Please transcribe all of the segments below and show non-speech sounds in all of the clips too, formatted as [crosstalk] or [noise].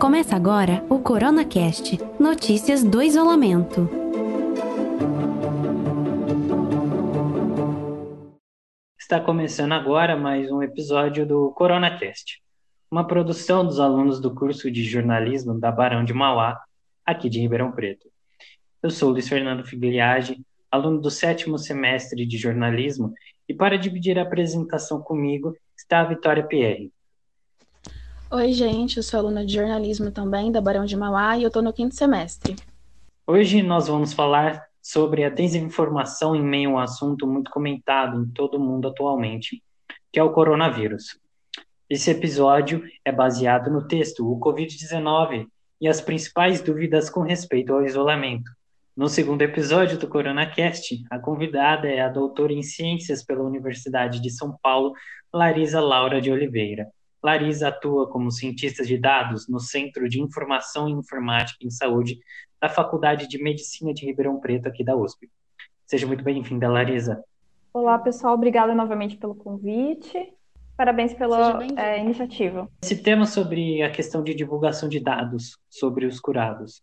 Começa agora o CoronaCast Notícias do Isolamento. Está começando agora mais um episódio do CoronaCast, uma produção dos alunos do curso de jornalismo da Barão de Mauá, aqui de Ribeirão Preto. Eu sou Luiz Fernando Figliage, aluno do sétimo semestre de jornalismo, e para dividir a apresentação comigo está a Vitória Pierre. Oi, gente, eu sou aluna de jornalismo também da Barão de Mauá e eu estou no quinto semestre. Hoje nós vamos falar sobre a desinformação em meio a um assunto muito comentado em todo o mundo atualmente, que é o coronavírus. Esse episódio é baseado no texto O Covid-19 e as principais dúvidas com respeito ao isolamento, no segundo episódio do CoronaCast, a convidada é a doutora em Ciências pela Universidade de São Paulo, Larisa Laura de Oliveira. Larisa atua como cientista de dados no Centro de Informação e Informática em Saúde da Faculdade de Medicina de Ribeirão Preto, aqui da USP. Seja muito bem-vinda, Larisa. Olá, pessoal. Obrigada novamente pelo convite. Parabéns pela é, iniciativa. Esse tema sobre a questão de divulgação de dados sobre os curados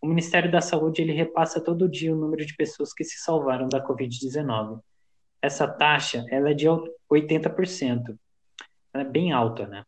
o Ministério da Saúde ele repassa todo dia o número de pessoas que se salvaram da Covid-19. Essa taxa ela é de 80%. Ela é bem alta, né?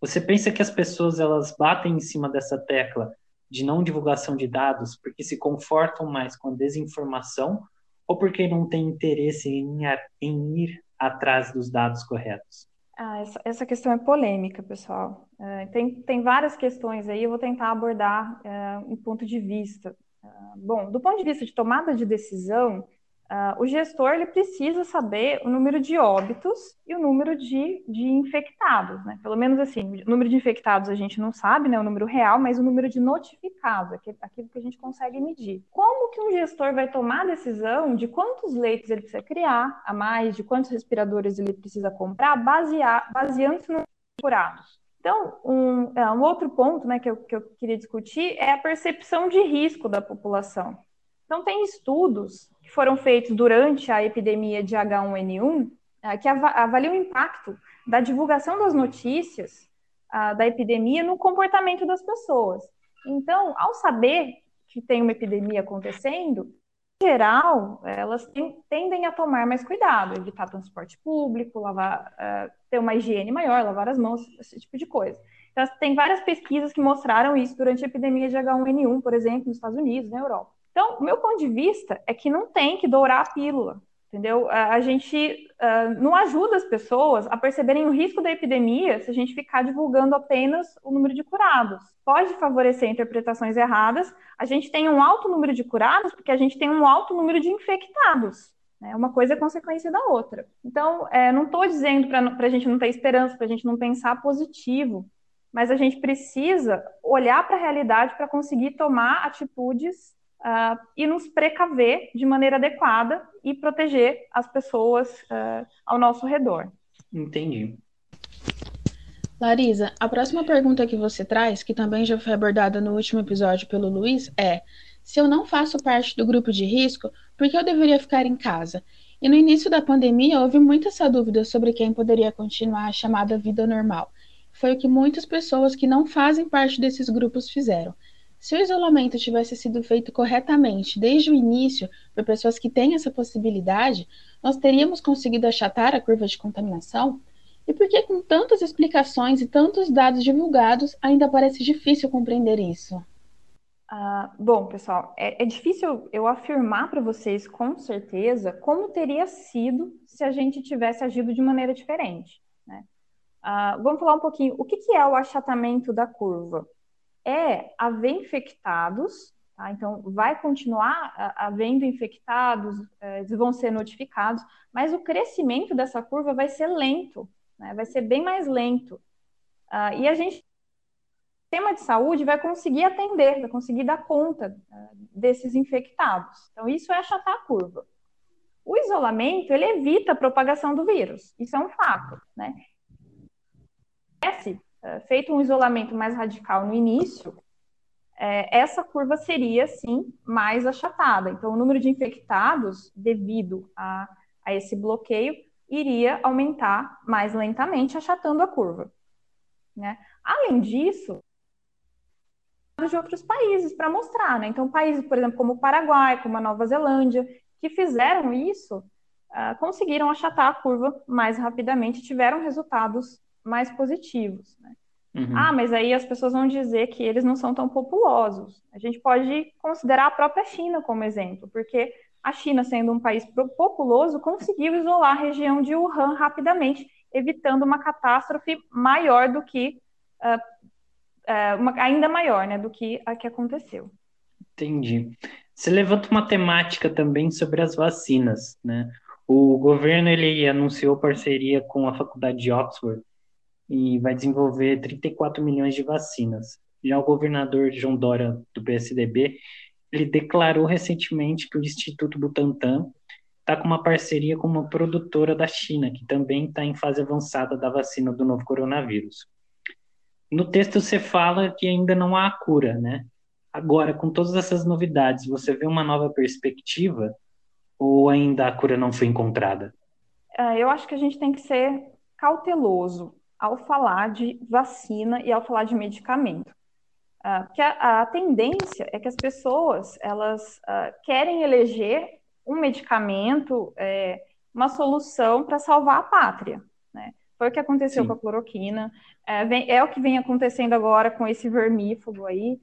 Você pensa que as pessoas elas batem em cima dessa tecla de não divulgação de dados porque se confortam mais com a desinformação ou porque não têm interesse em, em ir atrás dos dados corretos? Ah, essa, essa, questão é polêmica, pessoal. É, tem, tem várias questões aí, eu vou tentar abordar é, um ponto de vista. É, bom, do ponto de vista de tomada de decisão, Uh, o gestor ele precisa saber o número de óbitos e o número de, de infectados, né? Pelo menos assim, o número de infectados a gente não sabe, né? O número real, mas o número de notificados, aquilo que a gente consegue medir. Como que um gestor vai tomar a decisão de quantos leitos ele precisa criar a mais, de quantos respiradores ele precisa comprar, baseando-se nos curados? Então, um, é, um, outro ponto né, que, eu, que eu queria discutir é a percepção de risco da população. Então, tem estudos foram feitos durante a epidemia de H1N1 é, que avaliam o impacto da divulgação das notícias da epidemia no comportamento das pessoas. Então, ao saber que tem uma epidemia acontecendo, em geral, elas tendem a tomar mais cuidado, evitar transporte público, lavar, é, ter uma higiene maior, lavar as mãos, esse tipo de coisa. Então, tem várias pesquisas que mostraram isso durante a epidemia de H1N1, por exemplo, nos Estados Unidos, na Europa. Então, o meu ponto de vista é que não tem que dourar a pílula, entendeu? A gente uh, não ajuda as pessoas a perceberem o risco da epidemia se a gente ficar divulgando apenas o número de curados. Pode favorecer interpretações erradas. A gente tem um alto número de curados porque a gente tem um alto número de infectados. Né? Uma coisa é consequência da outra. Então, é, não estou dizendo para a gente não ter esperança, para a gente não pensar positivo, mas a gente precisa olhar para a realidade para conseguir tomar atitudes uh, e nos precaver de maneira adequada e proteger as pessoas uh, ao nosso redor. Entendi. Larisa, a próxima pergunta que você traz, que também já foi abordada no último episódio pelo Luiz, é: se eu não faço parte do grupo de risco, por que eu deveria ficar em casa? E no início da pandemia houve muita essa dúvida sobre quem poderia continuar a chamada vida normal. Foi o que muitas pessoas que não fazem parte desses grupos fizeram. Se o isolamento tivesse sido feito corretamente desde o início por pessoas que têm essa possibilidade, nós teríamos conseguido achatar a curva de contaminação? E por que, com tantas explicações e tantos dados divulgados, ainda parece difícil compreender isso? Uh, bom, pessoal, é, é difícil eu afirmar para vocês com certeza como teria sido se a gente tivesse agido de maneira diferente. Né? Uh, vamos falar um pouquinho o que, que é o achatamento da curva é haver infectados, tá? então vai continuar havendo infectados, é, eles vão ser notificados, mas o crescimento dessa curva vai ser lento, né? vai ser bem mais lento. Uh, e a gente, o sistema de saúde vai conseguir atender, vai conseguir dar conta uh, desses infectados. Então, isso é achatar a curva. O isolamento, ele evita a propagação do vírus, isso é um fato, né? É, feito um isolamento mais radical no início, é, essa curva seria, sim, mais achatada. Então, o número de infectados, devido a, a esse bloqueio, iria aumentar mais lentamente, achatando a curva. Né? Além disso, de outros países para mostrar, né? Então, países, por exemplo, como o Paraguai, como a Nova Zelândia, que fizeram isso, uh, conseguiram achatar a curva mais rapidamente, tiveram resultados mais positivos. Né? Uhum. Ah, mas aí as pessoas vão dizer que eles não são tão populosos. A gente pode considerar a própria China como exemplo, porque a China, sendo um país populoso, conseguiu isolar a região de Wuhan rapidamente, evitando uma catástrofe maior do que uh, uh, uma, ainda maior, né, do que a que aconteceu. Entendi. Você levanta uma temática também sobre as vacinas, né? O governo ele anunciou parceria com a Faculdade de Oxford e vai desenvolver 34 milhões de vacinas. Já o governador João Dória do PSDB ele declarou recentemente que o Instituto Butantan está com uma parceria com uma produtora da China, que também está em fase avançada da vacina do novo coronavírus. No texto você fala que ainda não há cura, né? Agora, com todas essas novidades, você vê uma nova perspectiva ou ainda a cura não foi encontrada? É, eu acho que a gente tem que ser cauteloso ao falar de vacina e ao falar de medicamento. Uh, porque a, a, tendência é que as pessoas elas uh, querem eleger um medicamento, é, uma solução para salvar a pátria. Né? Foi o que aconteceu Sim. com a cloroquina, é, vem, é, o que vem acontecendo agora com esse vermífugo aí.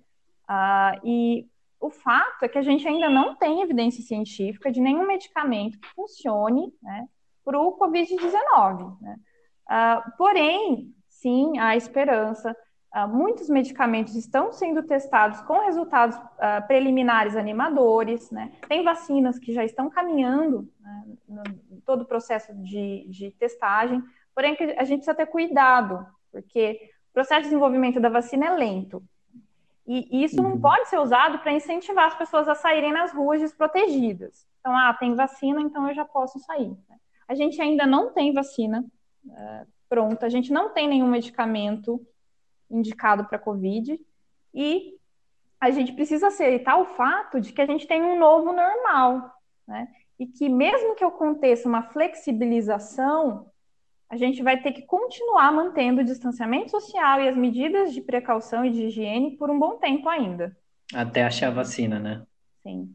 Uh, e o fato é que a gente ainda não tem evidência científica de nenhum medicamento que funcione né, para o Covid-19. Né? Porém, sim, há esperança Uh, muitos medicamentos estão sendo testados com resultados uh, preliminares animadores, né? Tem vacinas que já estão caminhando né, no, todo o processo de, de testagem, porém a gente precisa ter cuidado, porque o processo de desenvolvimento da vacina é lento. E isso não uhum. pode ser usado para incentivar as pessoas a saírem nas ruas desprotegidas. Então, ah, tem vacina, então eu já posso sair. A gente ainda não tem vacina uh, pronta, a gente não tem nenhum medicamento indicado para Covid, e a gente precisa aceitar o fato de que a gente tem um novo normal, né? E que mesmo que aconteça uma flexibilização, a gente vai ter que continuar mantendo o distanciamento social e as medidas de precaução e de higiene por um bom tempo ainda. Até achar a vacina, né? Sim.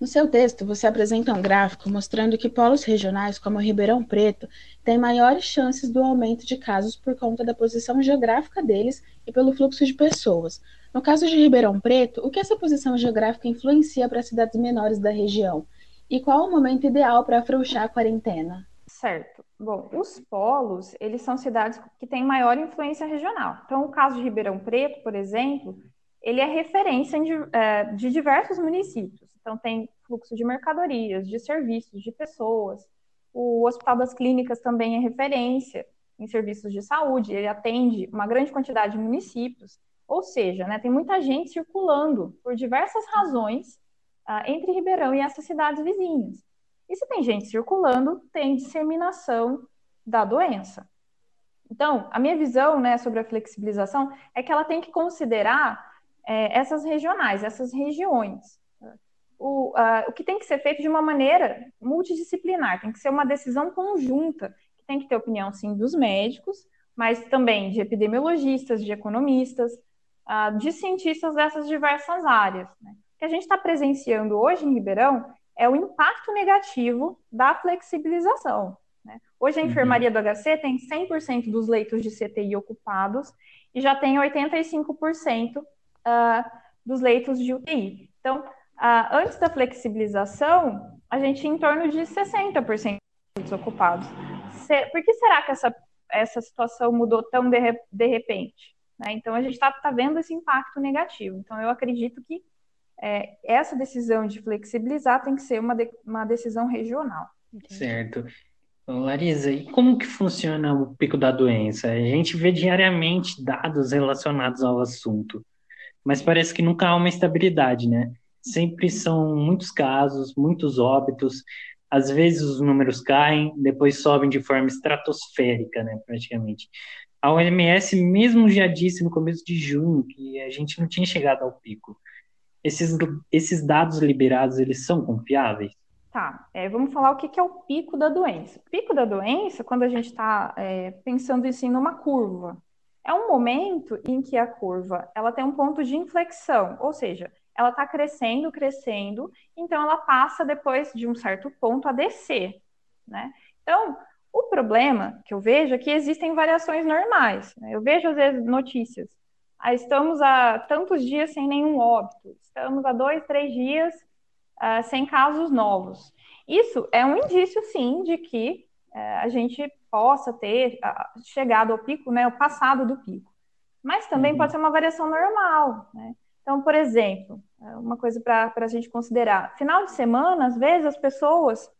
No seu texto, você apresenta um gráfico mostrando que polos regionais como Ribeirão Preto têm maiores chances do aumento de casos por conta da posição geográfica deles e pelo fluxo de pessoas. No caso de Ribeirão Preto, o que essa posição geográfica influencia para as cidades menores da região? E qual o momento ideal para afrouxar a quarentena? Certo. Bom, os polos, eles são cidades que têm maior influência regional. Então, o caso de Ribeirão Preto, por exemplo, ele é referência é, de diversos municípios. Então, tem fluxo de mercadorias, de serviços, de pessoas. O Hospital das Clínicas também é referência em serviços de saúde, ele atende uma grande quantidade de municípios. Ou seja, né, tem muita gente circulando por diversas razões uh, entre Ribeirão e essas cidades vizinhas. E se tem gente circulando, tem disseminação da doença. Então, a minha visão né, sobre a flexibilização é que ela tem que considerar é, essas regionais, essas regiões o, uh, o que tem que ser feito de uma maneira multidisciplinar, tem que ser uma decisão conjunta, que tem que ter opinião, sim, dos médicos, mas também de epidemiologistas, de economistas, uh, de cientistas dessas diversas áreas. Né? O que a gente está presenciando hoje em Ribeirão é o impacto negativo da flexibilização. Né? Hoje a uhum. enfermaria do HC tem 100% dos leitos de CTI ocupados e já tem 85% uh, dos leitos de UTI. Então, ah, antes da flexibilização, a gente tinha em torno de 60% desocupados. Por que será que essa, essa situação mudou tão de, de repente? Né? Então, a gente está tá vendo esse impacto negativo. Então, eu acredito que é, essa decisão de flexibilizar tem que ser uma, de, uma decisão regional. Certo. Larisa, e como que funciona o pico da doença? A gente vê diariamente dados relacionados ao assunto, mas parece que nunca há uma estabilidade, né? Sempre são muitos casos, muitos óbitos. Às vezes os números caem, depois sobem de forma estratosférica, né, praticamente. A OMS mesmo já disse no começo de junho que a gente não tinha chegado ao pico. Esses, esses dados liberados, eles são confiáveis? Tá, é, vamos falar o que, é o pico da doença. Pico da doença, quando a gente está é, pensando assim numa curva, é um momento em que a curva ela tem um ponto de inflexão, ou seja, ela está crescendo, crescendo, então ela passa depois de um certo ponto a descer, né? Então, o problema que eu vejo é que existem variações normais. Né? Eu vejo às vezes notícias. Ah, estamos há tantos dias sem nenhum óbito, estamos há dois, três dias uh, sem casos novos. Isso é um indício, sim, de que uh, a gente possa ter uh, chegado ao pico, né, o passado do pico. Mas também uhum. pode ser uma variação normal, né? Então, por exemplo, é uma coisa para a gente considerar: final de semana, às vezes as pessoas,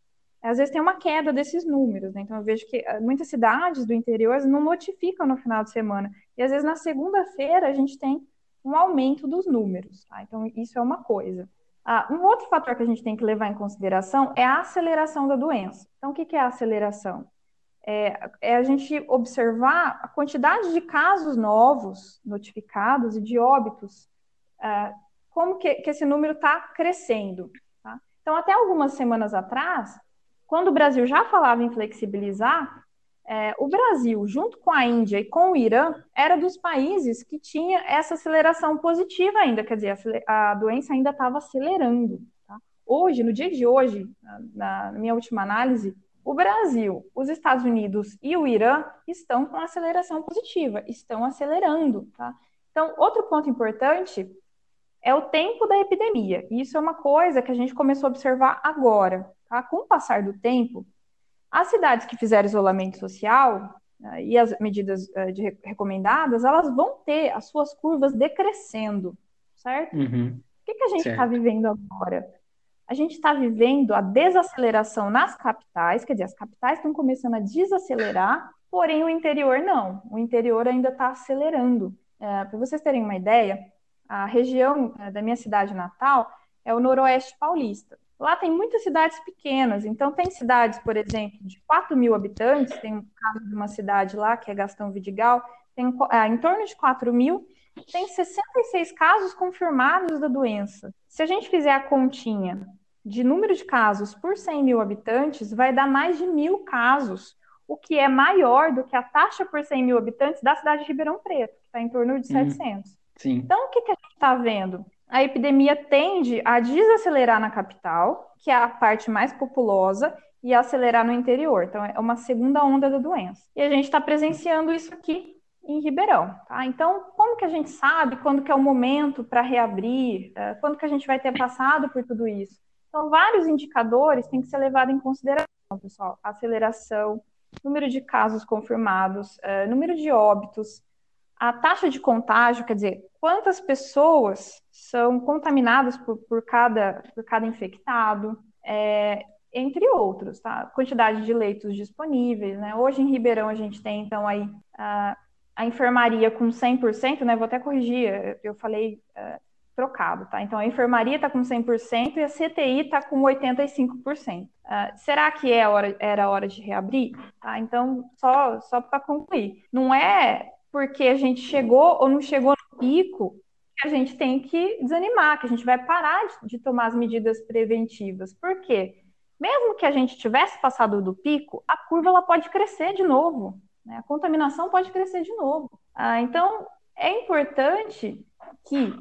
às vezes tem uma queda desses números, né? Então, eu vejo que muitas cidades do interior não notificam no final de semana, e às vezes na segunda-feira a gente tem um aumento dos números, tá? Então, isso é uma coisa. Ah, um outro fator que a gente tem que levar em consideração é a aceleração da doença. Então, o que é a aceleração? É, é, a gente observar a quantidade de casos novos notificados e de óbitos, ah, como que, que, esse número está crescendo. Tá? Então, até algumas semanas atrás, quando o Brasil já falava em flexibilizar, é, o Brasil, junto com a Índia e com o Irã, era dos países que tinha essa aceleração positiva ainda, quer dizer, a, a doença ainda estava acelerando. Tá? Hoje, no dia de hoje, na, na minha última análise, o Brasil, os Estados Unidos e o Irã estão com aceleração positiva, estão acelerando. Tá? Então, outro ponto importante é o tempo da epidemia. Isso é uma coisa que a gente começou a observar agora. Tá? Com o passar do tempo, as cidades que fizeram isolamento social uh, e as medidas uh, de, recomendadas, elas vão ter as suas curvas decrescendo, certo? Uhum. O que, que a gente está vivendo agora? A gente está vivendo a desaceleração nas capitais, quer dizer, as capitais estão começando a desacelerar, porém o interior não. O interior ainda está acelerando. Uh, Para vocês terem uma ideia, a região da minha cidade natal é o noroeste paulista. Lá tem muitas cidades pequenas, então tem cidades, por exemplo, de 4 mil habitantes, tem um caso de uma cidade lá, que é Gastão Vidigal, tem é, em torno de 4 mil, tem 66 casos confirmados da doença. Se a gente fizer a continha de número de casos por 100 mil habitantes, vai dar mais de mil casos, o que é maior do que a taxa por 100 mil habitantes da cidade de Ribeirão Preto, que está em torno de 700. Sim. Então, o que, que a gente está vendo? a epidemia tende a desacelerar na capital, que é a parte mais populosa, e acelerar no interior. Então, é uma segunda onda da doença. E a gente está presenciando isso aqui em Ribeirão. Tá? Então, como que a gente sabe quando que é o momento para reabrir? É, quando que a gente vai ter passado por tudo isso? Então, vários indicadores têm que ser levados em consideração, pessoal. Aceleração, número de casos confirmados, é, número de óbitos, a taxa de contágio, quer dizer, quantas pessoas são contaminadas por, por, cada, por cada infectado, é, entre outros, tá? Quantidade de leitos disponíveis, né? Hoje em Ribeirão a gente tem, então, aí a, a enfermaria com 100%, né? Vou até corrigir, eu falei uh, trocado, tá? Então, a enfermaria está com 100% e a CTI está com 85%. Uh, será que é hora, era hora de reabrir? Tá? Então, só, só para concluir, não é porque a gente chegou ou não chegou no pico, que a gente tem que desanimar, que a gente vai parar de, de tomar as medidas preventivas. Por quê? Mesmo que a gente tivesse passado do pico, a curva ela pode crescer de novo, né? a contaminação pode crescer de novo. Ah, então, é importante que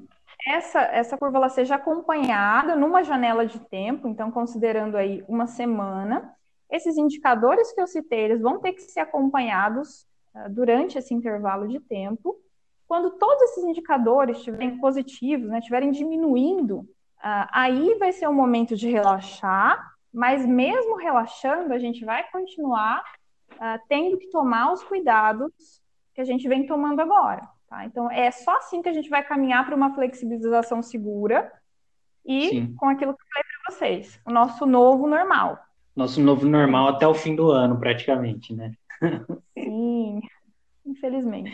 essa, essa curva ela seja acompanhada numa janela de tempo, então considerando aí uma semana, esses indicadores que eu citei, eles vão ter que ser acompanhados durante esse intervalo de tempo. Quando todos esses indicadores estiverem positivos, né, estiverem diminuindo, uh, aí vai ser o momento de relaxar, mas mesmo relaxando, a gente vai continuar uh, tendo que tomar os cuidados que a gente vem tomando agora. Tá? Então, é só assim que a gente vai caminhar para uma flexibilização segura e Sim. com aquilo que eu falei para vocês, o nosso novo normal. Nosso novo normal até o fim do ano, praticamente, né? [laughs] Infelizmente.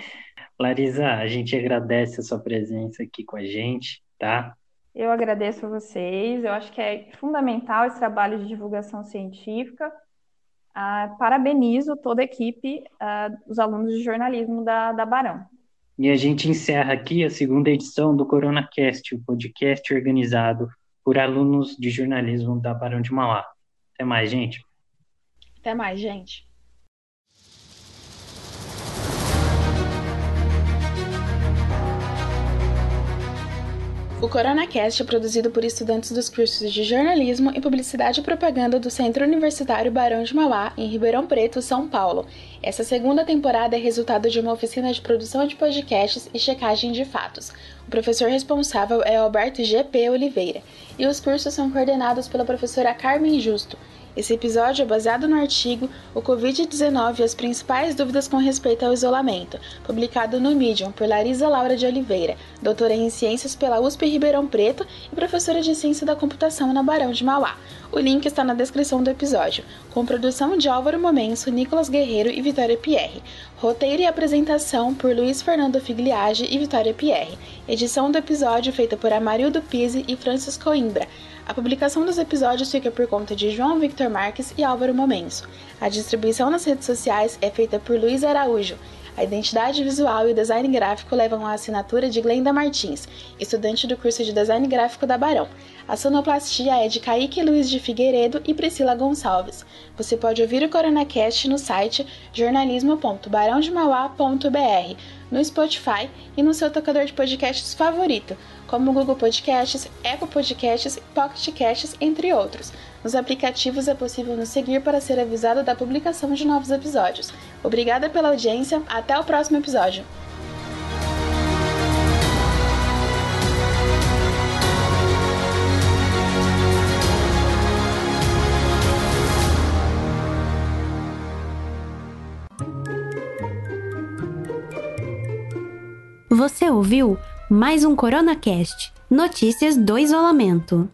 Larisa, a gente agradece a sua presença aqui com a gente, tá? Eu agradeço a vocês. Eu acho que é fundamental esse trabalho de divulgação científica. Ah, parabenizo toda a equipe, ah, os alunos de jornalismo da, da Barão. E a gente encerra aqui a segunda edição do CoronaCast, o podcast organizado por alunos de jornalismo da Barão de Mauá. Até mais, gente. Até mais, gente. O CoronaCast é produzido por estudantes dos cursos de Jornalismo e Publicidade e Propaganda do Centro Universitário Barão de Mauá, em Ribeirão Preto, São Paulo. Essa segunda temporada é resultado de uma oficina de produção de podcasts e checagem de fatos. O professor responsável é Alberto G.P. Oliveira e os cursos são coordenados pela professora Carmen Justo. Esse episódio é baseado no artigo O Covid-19 e as principais dúvidas com respeito ao isolamento, publicado no Medium por Larisa Laura de Oliveira, doutora em Ciências pela USP Ribeirão Preto e professora de Ciência da Computação na Barão de Mauá. O link está na descrição do episódio, com produção de Álvaro Momenso, Nicolas Guerreiro e Vitória Pierre. Roteiro e apresentação por Luiz Fernando Figliage e Vitória Pierre. Edição do episódio feita por Amarildo Pise e Francis Coimbra. A publicação dos episódios fica por conta de João Victor Marques e Álvaro Momenso. A distribuição nas redes sociais é feita por Luiz Araújo. A identidade visual e o design gráfico levam a assinatura de Glenda Martins, estudante do curso de design gráfico da Barão. A sonoplastia é de Kaique Luiz de Figueiredo e Priscila Gonçalves. Você pode ouvir o CoronaCast no site jornalismo.barãodemauá.br, no Spotify e no seu tocador de podcasts favorito como Google Podcasts, Apple Podcasts, Pocket Casts, entre outros. Nos aplicativos é possível nos seguir para ser avisado da publicação de novos episódios. Obrigada pela audiência, até o próximo episódio. Você ouviu mais um CoronaCast Notícias do Isolamento.